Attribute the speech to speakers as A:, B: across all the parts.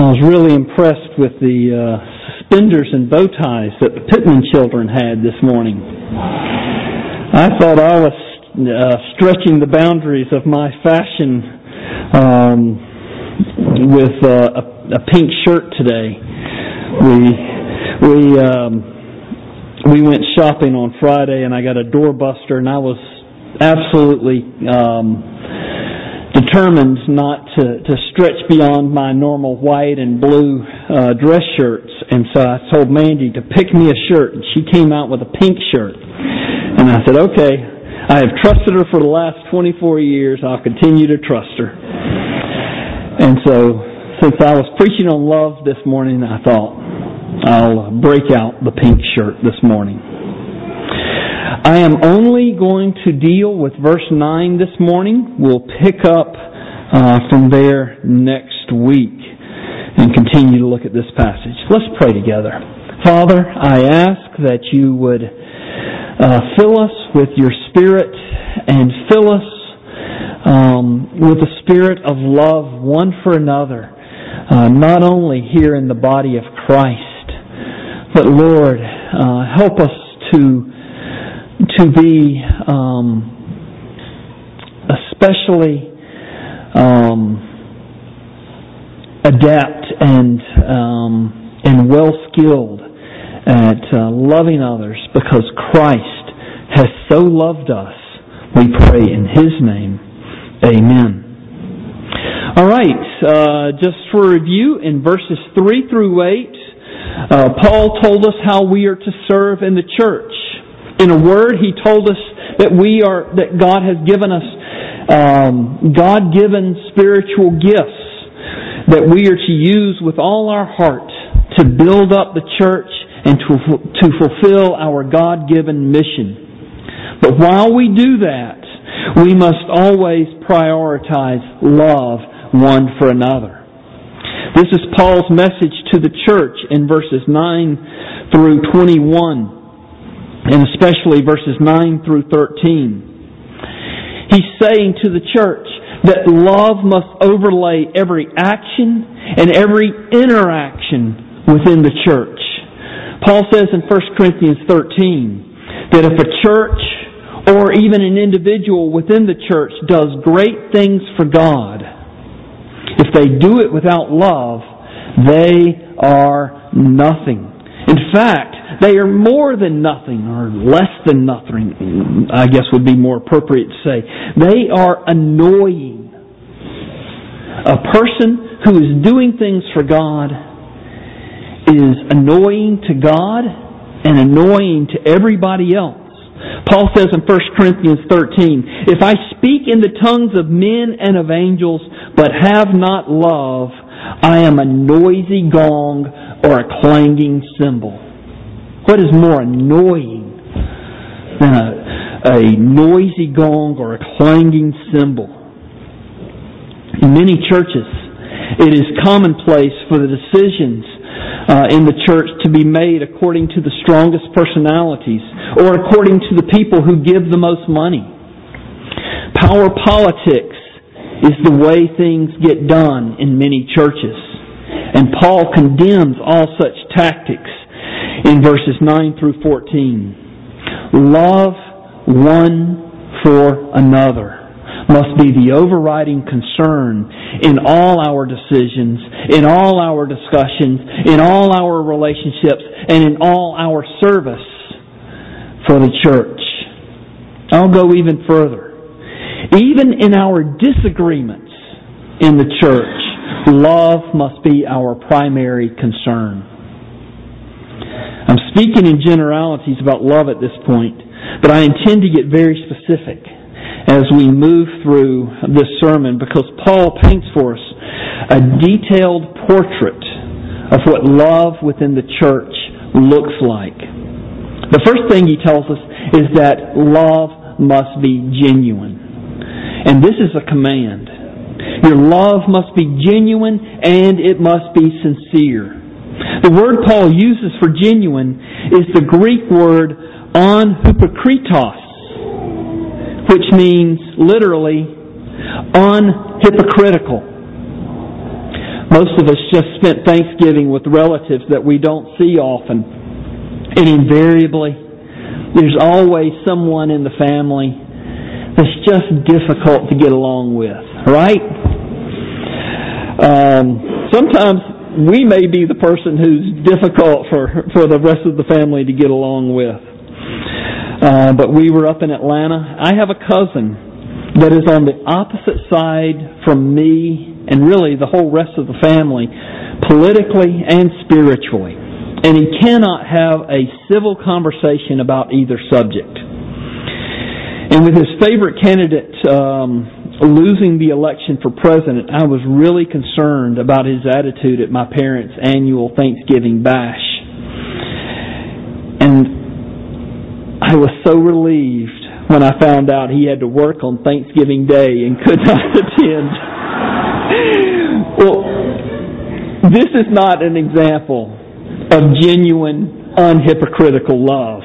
A: I was really impressed with the uh, suspenders and bow ties that the Pittman children had this morning. I thought I was uh, stretching the boundaries of my fashion um, with uh, a, a pink shirt today. We we um, we went shopping on Friday, and I got a doorbuster, and I was absolutely um, determined not to, to stretch beyond my normal white and blue uh, dress shirts. And so I told Mandy to pick me a shirt, and she came out with a pink shirt. And I said, okay, I have trusted her for the last 24 years. I'll continue to trust her. And so, since I was preaching on love this morning, I thought I'll break out the pink shirt this morning. I am only going to deal with verse 9 this morning. We'll pick up uh, from there next week and continue to look at this passage. Let's pray together. Father, I ask that you would uh, fill us with your Spirit and fill us um, with a spirit of love one for another, uh, not only here in the body of Christ, but Lord, uh, help us to to be um, especially um, adept and um, and well skilled at uh, loving others because Christ has so loved us. We pray in His name. Amen. All right, uh, just for review, in verses 3 through 8, uh, Paul told us how we are to serve in the church. In a word, he told us that we are, that God has given us um, God given spiritual gifts that we are to use with all our heart to build up the church and to, to fulfill our God given mission. But while we do that, we must always prioritize love one for another. This is Paul's message to the church in verses 9 through 21 and especially verses 9 through 13. He's saying to the church that love must overlay every action and every interaction within the church. Paul says in 1 Corinthians 13 that if a church or even an individual within the church does great things for God, if they do it without love, they are nothing. In fact, they are more than nothing, or less than nothing, I guess would be more appropriate to say. They are annoying. A person who is doing things for God is annoying to God and annoying to everybody else. Paul says in 1 Corinthians 13, If I speak in the tongues of men and of angels, but have not love, I am a noisy gong or a clanging cymbal. What is more annoying than a, a noisy gong or a clanging cymbal? In many churches, it is commonplace for the decisions uh, in the church to be made according to the strongest personalities or according to the people who give the most money. Power politics is the way things get done in many churches. And Paul condemns all such tactics in verses 9 through 14. Love one for another must be the overriding concern in all our decisions, in all our discussions, in all our relationships, and in all our service for the church. I'll go even further. Even in our disagreements in the church, love must be our primary concern. Speaking in generalities about love at this point, but I intend to get very specific as we move through this sermon because Paul paints for us a detailed portrait of what love within the church looks like. The first thing he tells us is that love must be genuine. And this is a command. Your love must be genuine and it must be sincere. The word Paul uses for genuine is the Greek word unhypokritos, which means literally unhypocritical. Most of us just spent Thanksgiving with relatives that we don't see often. And invariably, there's always someone in the family that's just difficult to get along with, right? Um, sometimes we may be the person who's difficult for, for the rest of the family to get along with. Uh, but we were up in Atlanta. I have a cousin that is on the opposite side from me and really the whole rest of the family, politically and spiritually. And he cannot have a civil conversation about either subject. And with his favorite candidate um, losing the election for president, I was really concerned about his attitude at my parents' annual Thanksgiving bash. And I was so relieved when I found out he had to work on Thanksgiving Day and could not attend. well, this is not an example of genuine, unhypocritical love.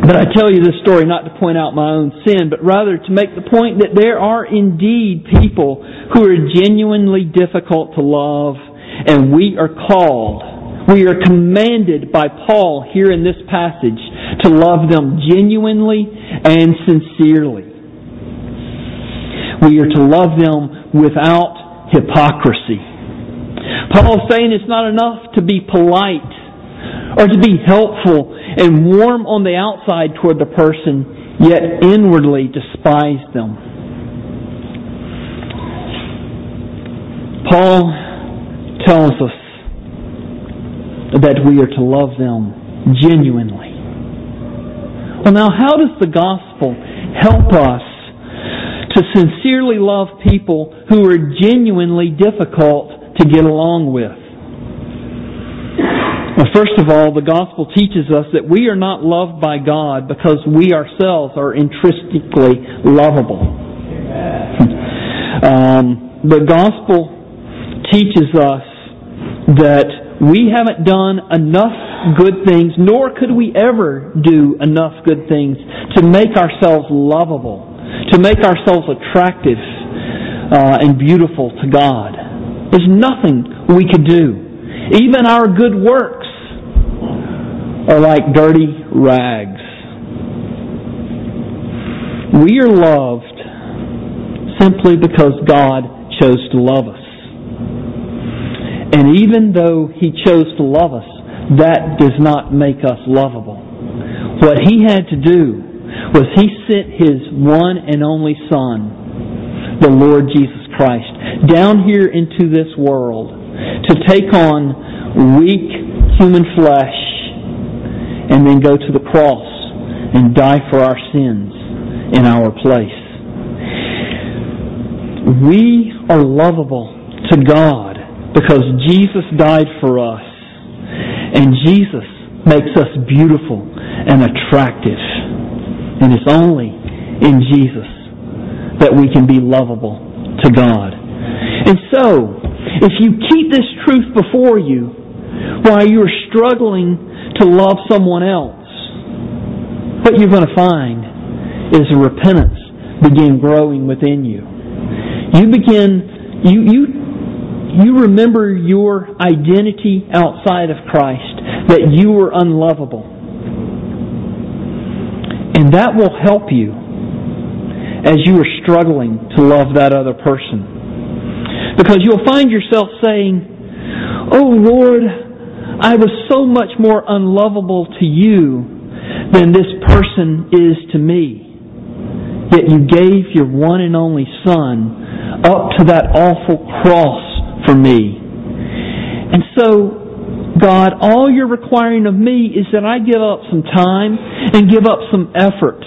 A: But I tell you this story not to point out my own sin, but rather to make the point that there are indeed people who are genuinely difficult to love, and we are called, we are commanded by Paul here in this passage to love them genuinely and sincerely. We are to love them without hypocrisy. Paul is saying it's not enough to be polite or to be helpful and warm on the outside toward the person, yet inwardly despise them. Paul tells us that we are to love them genuinely. Well, now, how does the gospel help us to sincerely love people who are genuinely difficult to get along with? Well, first of all, the gospel teaches us that we are not loved by God because we ourselves are intrinsically lovable. um, the gospel teaches us that we haven't done enough good things, nor could we ever do enough good things to make ourselves lovable, to make ourselves attractive uh, and beautiful to God. There's nothing we could do. Even our good works are like dirty rags. We are loved simply because God chose to love us. And even though He chose to love us, that does not make us lovable. What He had to do was He sent His one and only Son, the Lord Jesus Christ, down here into this world to take on weak human flesh and then go to the cross and die for our sins in our place. We are lovable to God because Jesus died for us and Jesus makes us beautiful and attractive. And it's only in Jesus that we can be lovable to God. And so, if you keep this truth before you while you're struggling to love someone else, what you're going to find is a repentance begin growing within you. You begin, you, you, you remember your identity outside of Christ, that you were unlovable. And that will help you as you are struggling to love that other person. Because you'll find yourself saying, Oh Lord, I was so much more unlovable to you than this person is to me. Yet you gave your one and only Son up to that awful cross for me. And so, God, all you're requiring of me is that I give up some time and give up some effort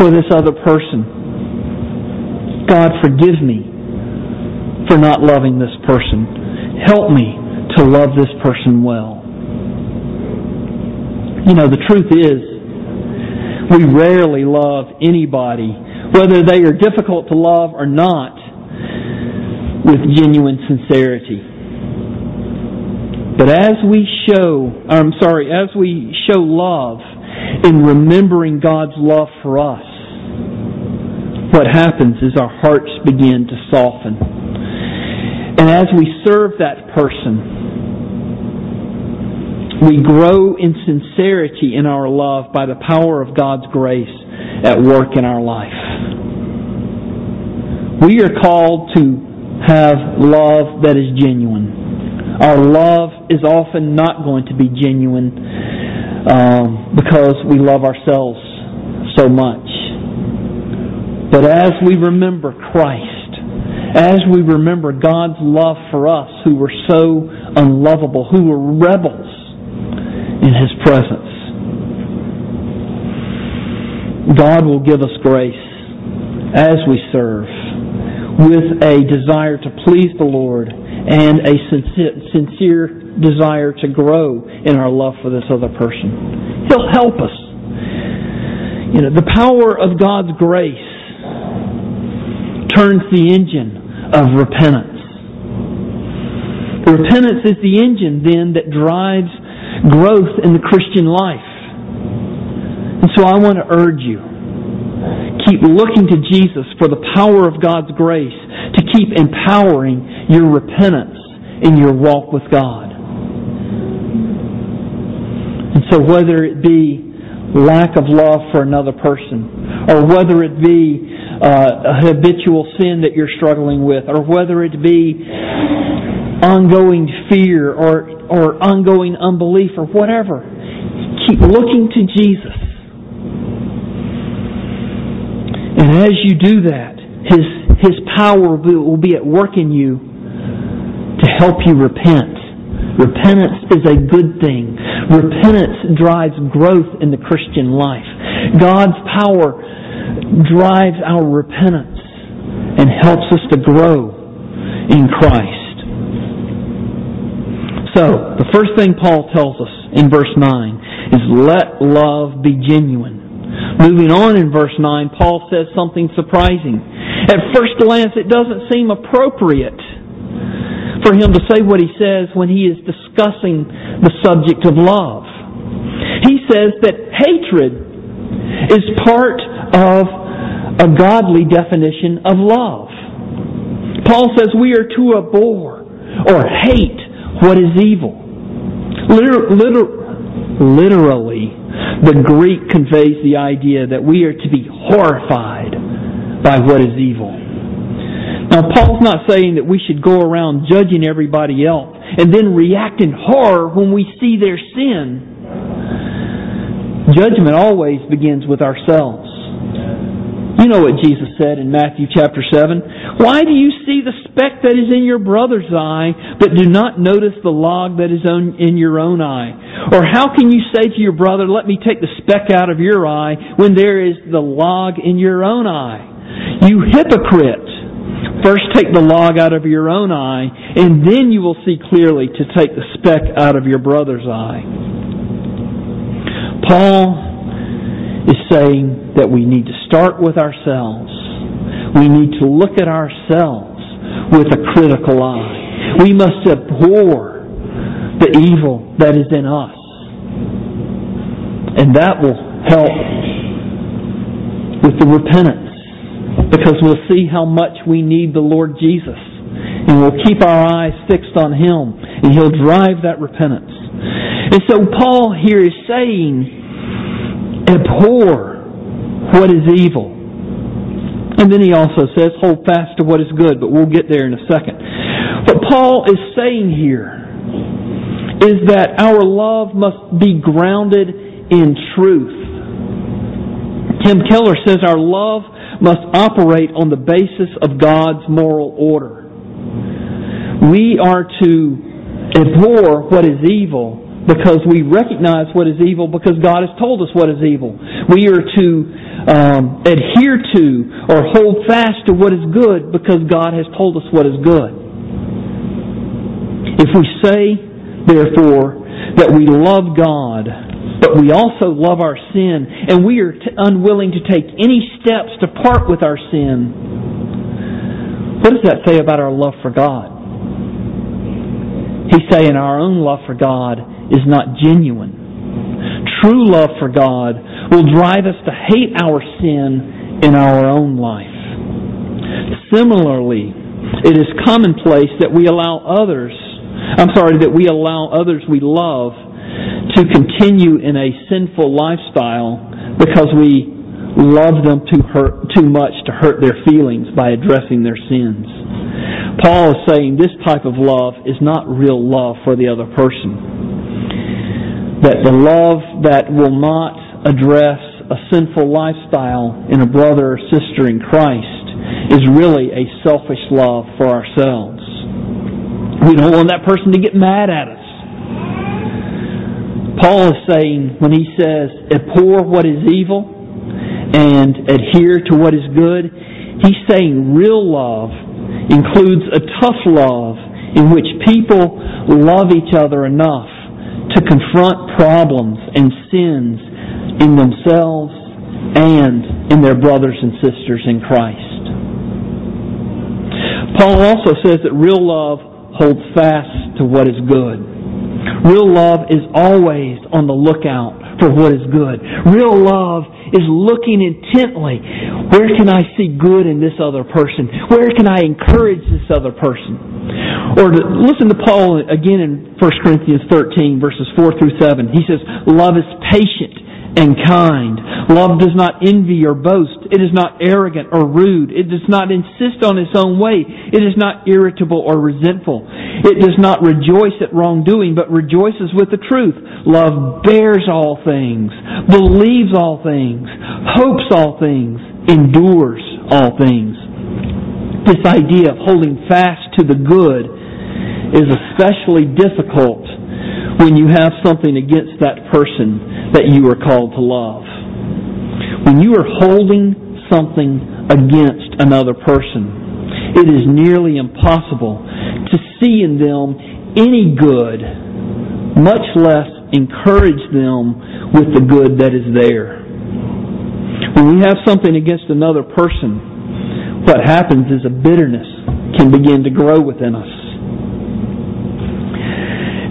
A: for this other person. God, forgive me for not loving this person. Help me to love this person well. You know, the truth is, we rarely love anybody, whether they are difficult to love or not, with genuine sincerity. But as we show, I'm sorry, as we show love in remembering God's love for us, what happens is our hearts begin to soften. And as we serve that person, we grow in sincerity in our love by the power of God's grace at work in our life. We are called to have love that is genuine. Our love is often not going to be genuine um, because we love ourselves so much. But as we remember Christ, as we remember God's love for us who were so unlovable, who were rebels, in His presence. God will give us grace as we serve with a desire to please the Lord and a sincere desire to grow in our love for this other person. He'll help us. You know, the power of God's grace turns the engine of repentance. Repentance is the engine then that drives growth in the Christian life. And so I want to urge you keep looking to Jesus for the power of God's grace to keep empowering your repentance in your walk with God. And so whether it be lack of love for another person, or whether it be uh, a habitual sin that you're struggling with, or whether it be ongoing fear or or ongoing unbelief or whatever. Keep looking to Jesus. And as you do that, His, His power will be at work in you to help you repent. Repentance is a good thing. Repentance drives growth in the Christian life. God's power drives our repentance and helps us to grow in Christ. So, the first thing Paul tells us in verse 9 is let love be genuine. Moving on in verse 9, Paul says something surprising. At first glance, it doesn't seem appropriate for him to say what he says when he is discussing the subject of love. He says that hatred is part of a godly definition of love. Paul says we are to abhor or hate what is evil. Liter- liter- literally, the Greek conveys the idea that we are to be horrified by what is evil. Now, Paul's not saying that we should go around judging everybody else and then react in horror when we see their sin. Judgment always begins with ourselves. You know what Jesus said in Matthew chapter 7. Why do you see the speck that is in your brother's eye, but do not notice the log that is in your own eye? Or how can you say to your brother, let me take the speck out of your eye, when there is the log in your own eye? You hypocrite! First take the log out of your own eye, and then you will see clearly to take the speck out of your brother's eye. Paul is saying that we need to start with ourselves. We need to look at ourselves with a critical eye. We must abhor the evil that is in us. And that will help with the repentance because we'll see how much we need the Lord Jesus. And we'll keep our eyes fixed on Him and He'll drive that repentance. And so Paul here is saying abhor what is evil. And then he also says, hold fast to what is good, but we'll get there in a second. What Paul is saying here is that our love must be grounded in truth. Tim Keller says our love must operate on the basis of God's moral order. We are to abhor what is evil because we recognize what is evil because God has told us what is evil. We are to um, adhere to or hold fast to what is good because God has told us what is good. If we say, therefore, that we love God, but we also love our sin, and we are t- unwilling to take any steps to part with our sin, what does that say about our love for God? He's saying our own love for God is not genuine. True love for God will drive us to hate our sin in our own life. Similarly, It is commonplace that we allow others, I'm sorry, that we allow others we love to continue in a sinful lifestyle because we love them too hurt too much to hurt their feelings by addressing their sins. Paul is saying this type of love is not real love for the other person. That the love that will not address a sinful lifestyle in a brother or sister in Christ is really a selfish love for ourselves. We don't want that person to get mad at us. Paul is saying when he says, abhor what is evil and adhere to what is good, he's saying real love includes a tough love in which people love each other enough to confront problems and sins in themselves and in their brothers and sisters in Christ. Paul also says that real love holds fast to what is good. Real love is always on the lookout for what is good. Real love is looking intently. Where can I see good in this other person? Where can I encourage this other person? Or to listen to Paul again in 1 Corinthians 13 verses 4 through 7. He says, love is patient and kind. Love does not envy or boast. It is not arrogant or rude. It does not insist on its own way. It is not irritable or resentful. It does not rejoice at wrongdoing, but rejoices with the truth. Love bears all things, believes all things, hopes all things, endures all things. This idea of holding fast to the good is especially difficult when you have something against that person that you are called to love. When you are holding something against another person, it is nearly impossible to see in them any good, much less encourage them with the good that is there. When we have something against another person, what happens is a bitterness can begin to grow within us.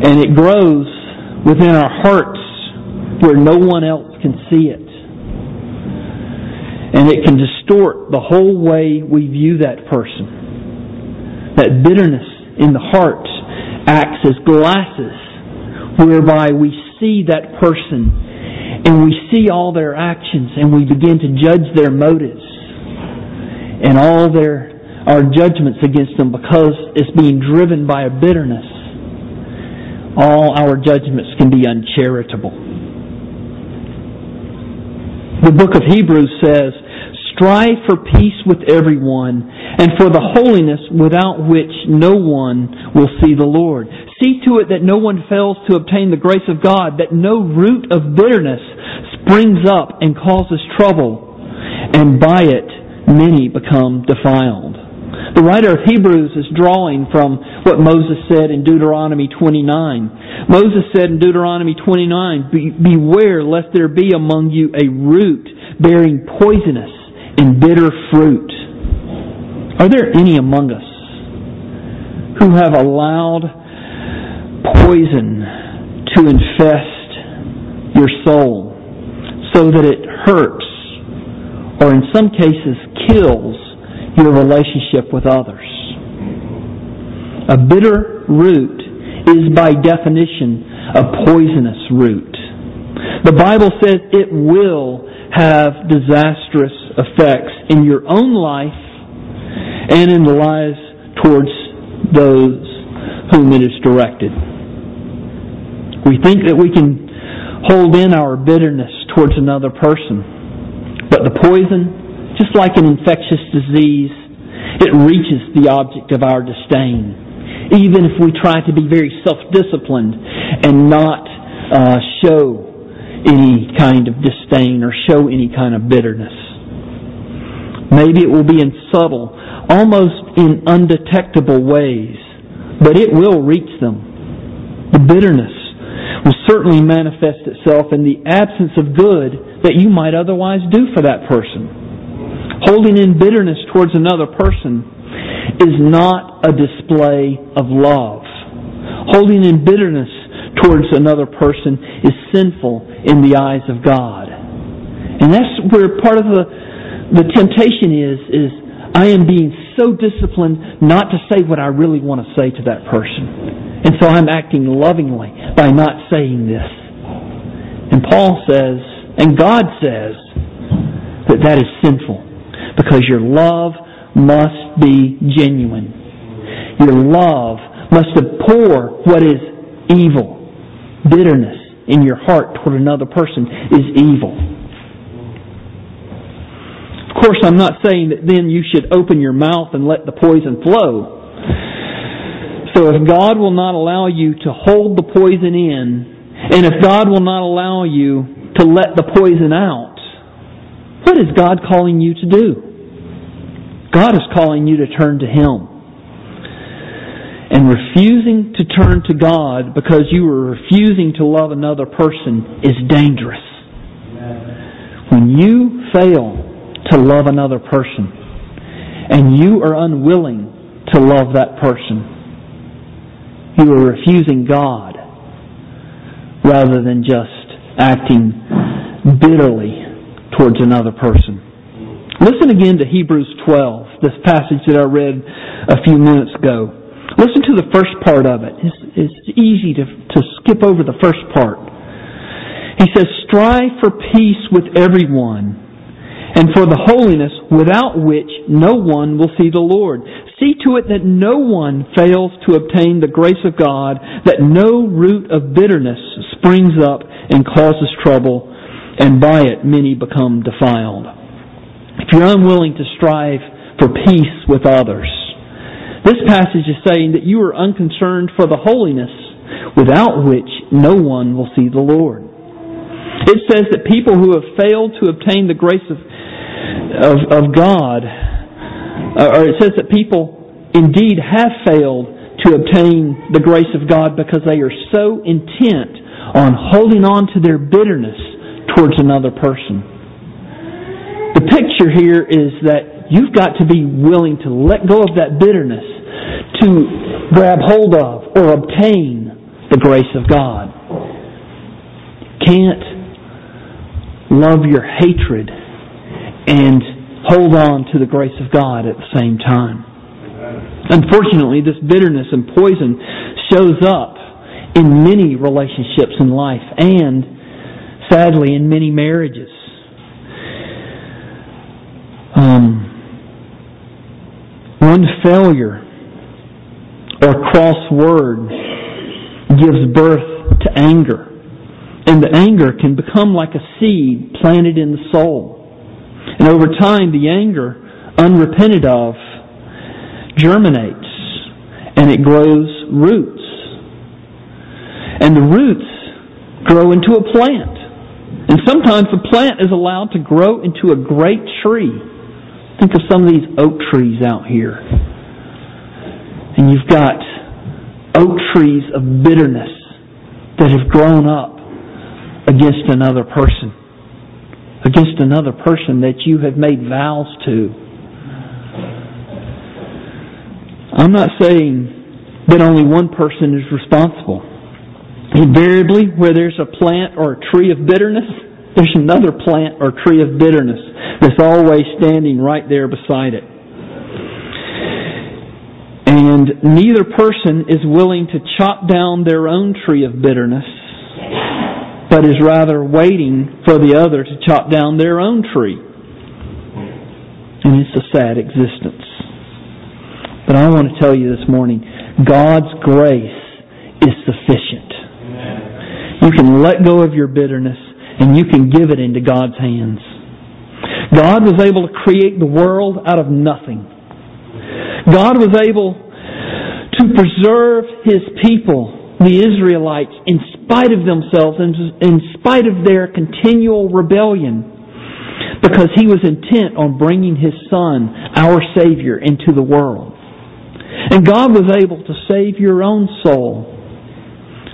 A: And it grows within our hearts where no one else can see it. And it can distort the whole way we view that person. That bitterness in the heart acts as glasses whereby we see that person and we see all their actions and we begin to judge their motives and all their our judgments against them because it's being driven by a bitterness all our judgments can be uncharitable the book of Hebrews says, Strive for peace with everyone and for the holiness without which no one will see the Lord. See to it that no one fails to obtain the grace of God, that no root of bitterness springs up and causes trouble, and by it many become defiled. The writer of Hebrews is drawing from what Moses said in Deuteronomy 29. Moses said in Deuteronomy 29, Beware lest there be among you a root bearing poisonous and bitter fruit. Are there any among us who have allowed poison to infest your soul so that it hurts or in some cases kills your relationship with others. A bitter root is by definition a poisonous root. The Bible says it will have disastrous effects in your own life and in the lives towards those whom it is directed. We think that we can hold in our bitterness towards another person, but the poison just like an infectious disease, it reaches the object of our disdain. Even if we try to be very self-disciplined and not uh, show any kind of disdain or show any kind of bitterness. Maybe it will be in subtle, almost in undetectable ways, but it will reach them. The bitterness will certainly manifest itself in the absence of good that you might otherwise do for that person. Holding in bitterness towards another person is not a display of love. Holding in bitterness towards another person is sinful in the eyes of God. And that's where part of the, the temptation is, is I am being so disciplined not to say what I really want to say to that person. And so I'm acting lovingly by not saying this. And Paul says, and God says, that that is sinful because your love must be genuine. Your love must abhor what is evil. Bitterness in your heart toward another person is evil. Of course, I'm not saying that then you should open your mouth and let the poison flow. So if God will not allow you to hold the poison in, and if God will not allow you to let the poison out, what is God calling you to do? God is calling you to turn to Him. And refusing to turn to God because you are refusing to love another person is dangerous. When you fail to love another person and you are unwilling to love that person, you are refusing God rather than just acting bitterly towards another person. Listen again to Hebrews 12, this passage that I read a few minutes ago. Listen to the first part of it. It's, it's easy to, to skip over the first part. He says, Strive for peace with everyone and for the holiness without which no one will see the Lord. See to it that no one fails to obtain the grace of God, that no root of bitterness springs up and causes trouble, and by it many become defiled. If you're unwilling to strive for peace with others, this passage is saying that you are unconcerned for the holiness without which no one will see the Lord. It says that people who have failed to obtain the grace of of, of God, uh, or it says that people indeed have failed to obtain the grace of God because they are so intent on holding on to their bitterness towards another person. The picture here is that you've got to be willing to let go of that bitterness to grab hold of or obtain the grace of God. Can't love your hatred and hold on to the grace of God at the same time. Unfortunately, this bitterness and poison shows up in many relationships in life and, sadly, in many marriages. Um, one failure or cross word gives birth to anger. And the anger can become like a seed planted in the soul. And over time, the anger, unrepented of, germinates and it grows roots. And the roots grow into a plant. And sometimes the plant is allowed to grow into a great tree. Think of some of these oak trees out here. And you've got oak trees of bitterness that have grown up against another person against another person that you have made vows to. I'm not saying that only one person is responsible. Invariably, where there's a plant or a tree of bitterness, there's another plant or tree of bitterness that's always standing right there beside it. And neither person is willing to chop down their own tree of bitterness but is rather waiting for the other to chop down their own tree. And it's a sad existence. But I want to tell you this morning, God's grace is sufficient. You can let go of your bitterness and you can give it into God's hands. God was able to create the world out of nothing. God was able to preserve His people the Israelites, in spite of themselves and in spite of their continual rebellion, because he was intent on bringing his son, our Savior, into the world. And God was able to save your own soul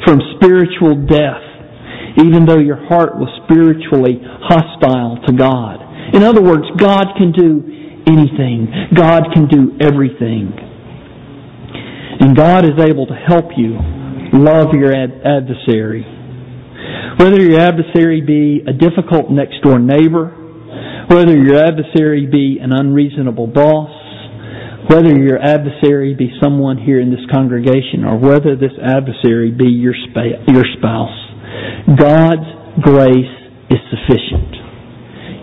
A: from spiritual death, even though your heart was spiritually hostile to God. In other words, God can do anything. God can do everything. And God is able to help you love your ad- adversary. Whether your adversary be a difficult next door neighbor, whether your adversary be an unreasonable boss, whether your adversary be someone here in this congregation or whether this adversary be your, spouse, God's grace is sufficient.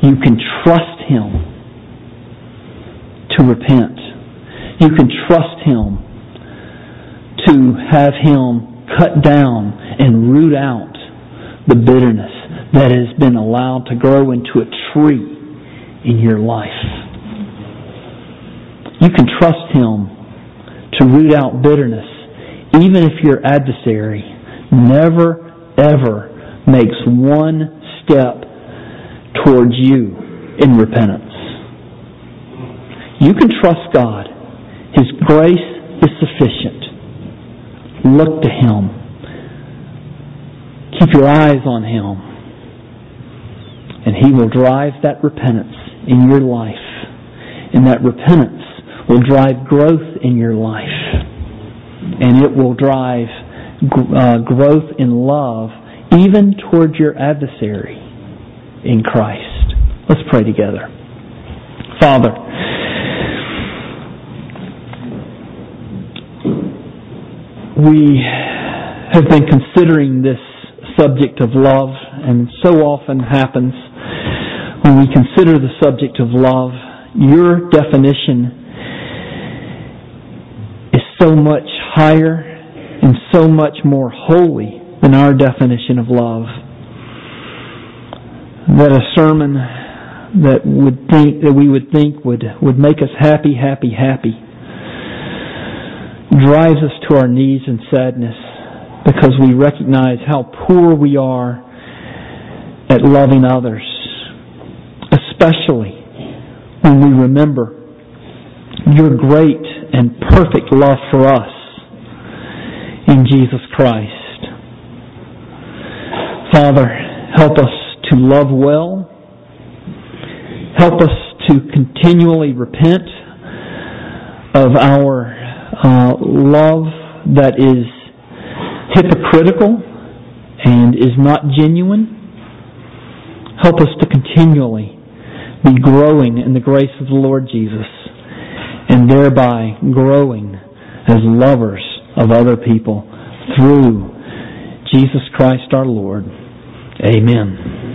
A: You can trust Him to repent. You can trust Him to have Him cut down and root out the bitterness that has been allowed to grow into a tree in your life. You can trust Him to root out bitterness even if your adversary never ever makes one step towards you in repentance. You can trust God. His grace is sufficient. Look to Him. Keep your eyes on Him. And He will drive that repentance in your life. And that repentance will drive growth in your life. And it will drive uh, growth in love even towards your adversary in Christ. Let's pray together. Father, we have been considering this subject of love, and so often happens when we consider the subject of love, your definition so much higher and so much more holy than our definition of love. That a sermon that would think that we would think would would make us happy, happy, happy drives us to our knees in sadness because we recognize how poor we are at loving others, especially when we remember your great and perfect love for us in Jesus Christ. Father, help us to love well. Help us to continually repent of our uh, love that is hypocritical and is not genuine. Help us to continually be growing in the grace of the Lord Jesus and thereby growing as lovers of other people through Jesus Christ our Lord. Amen.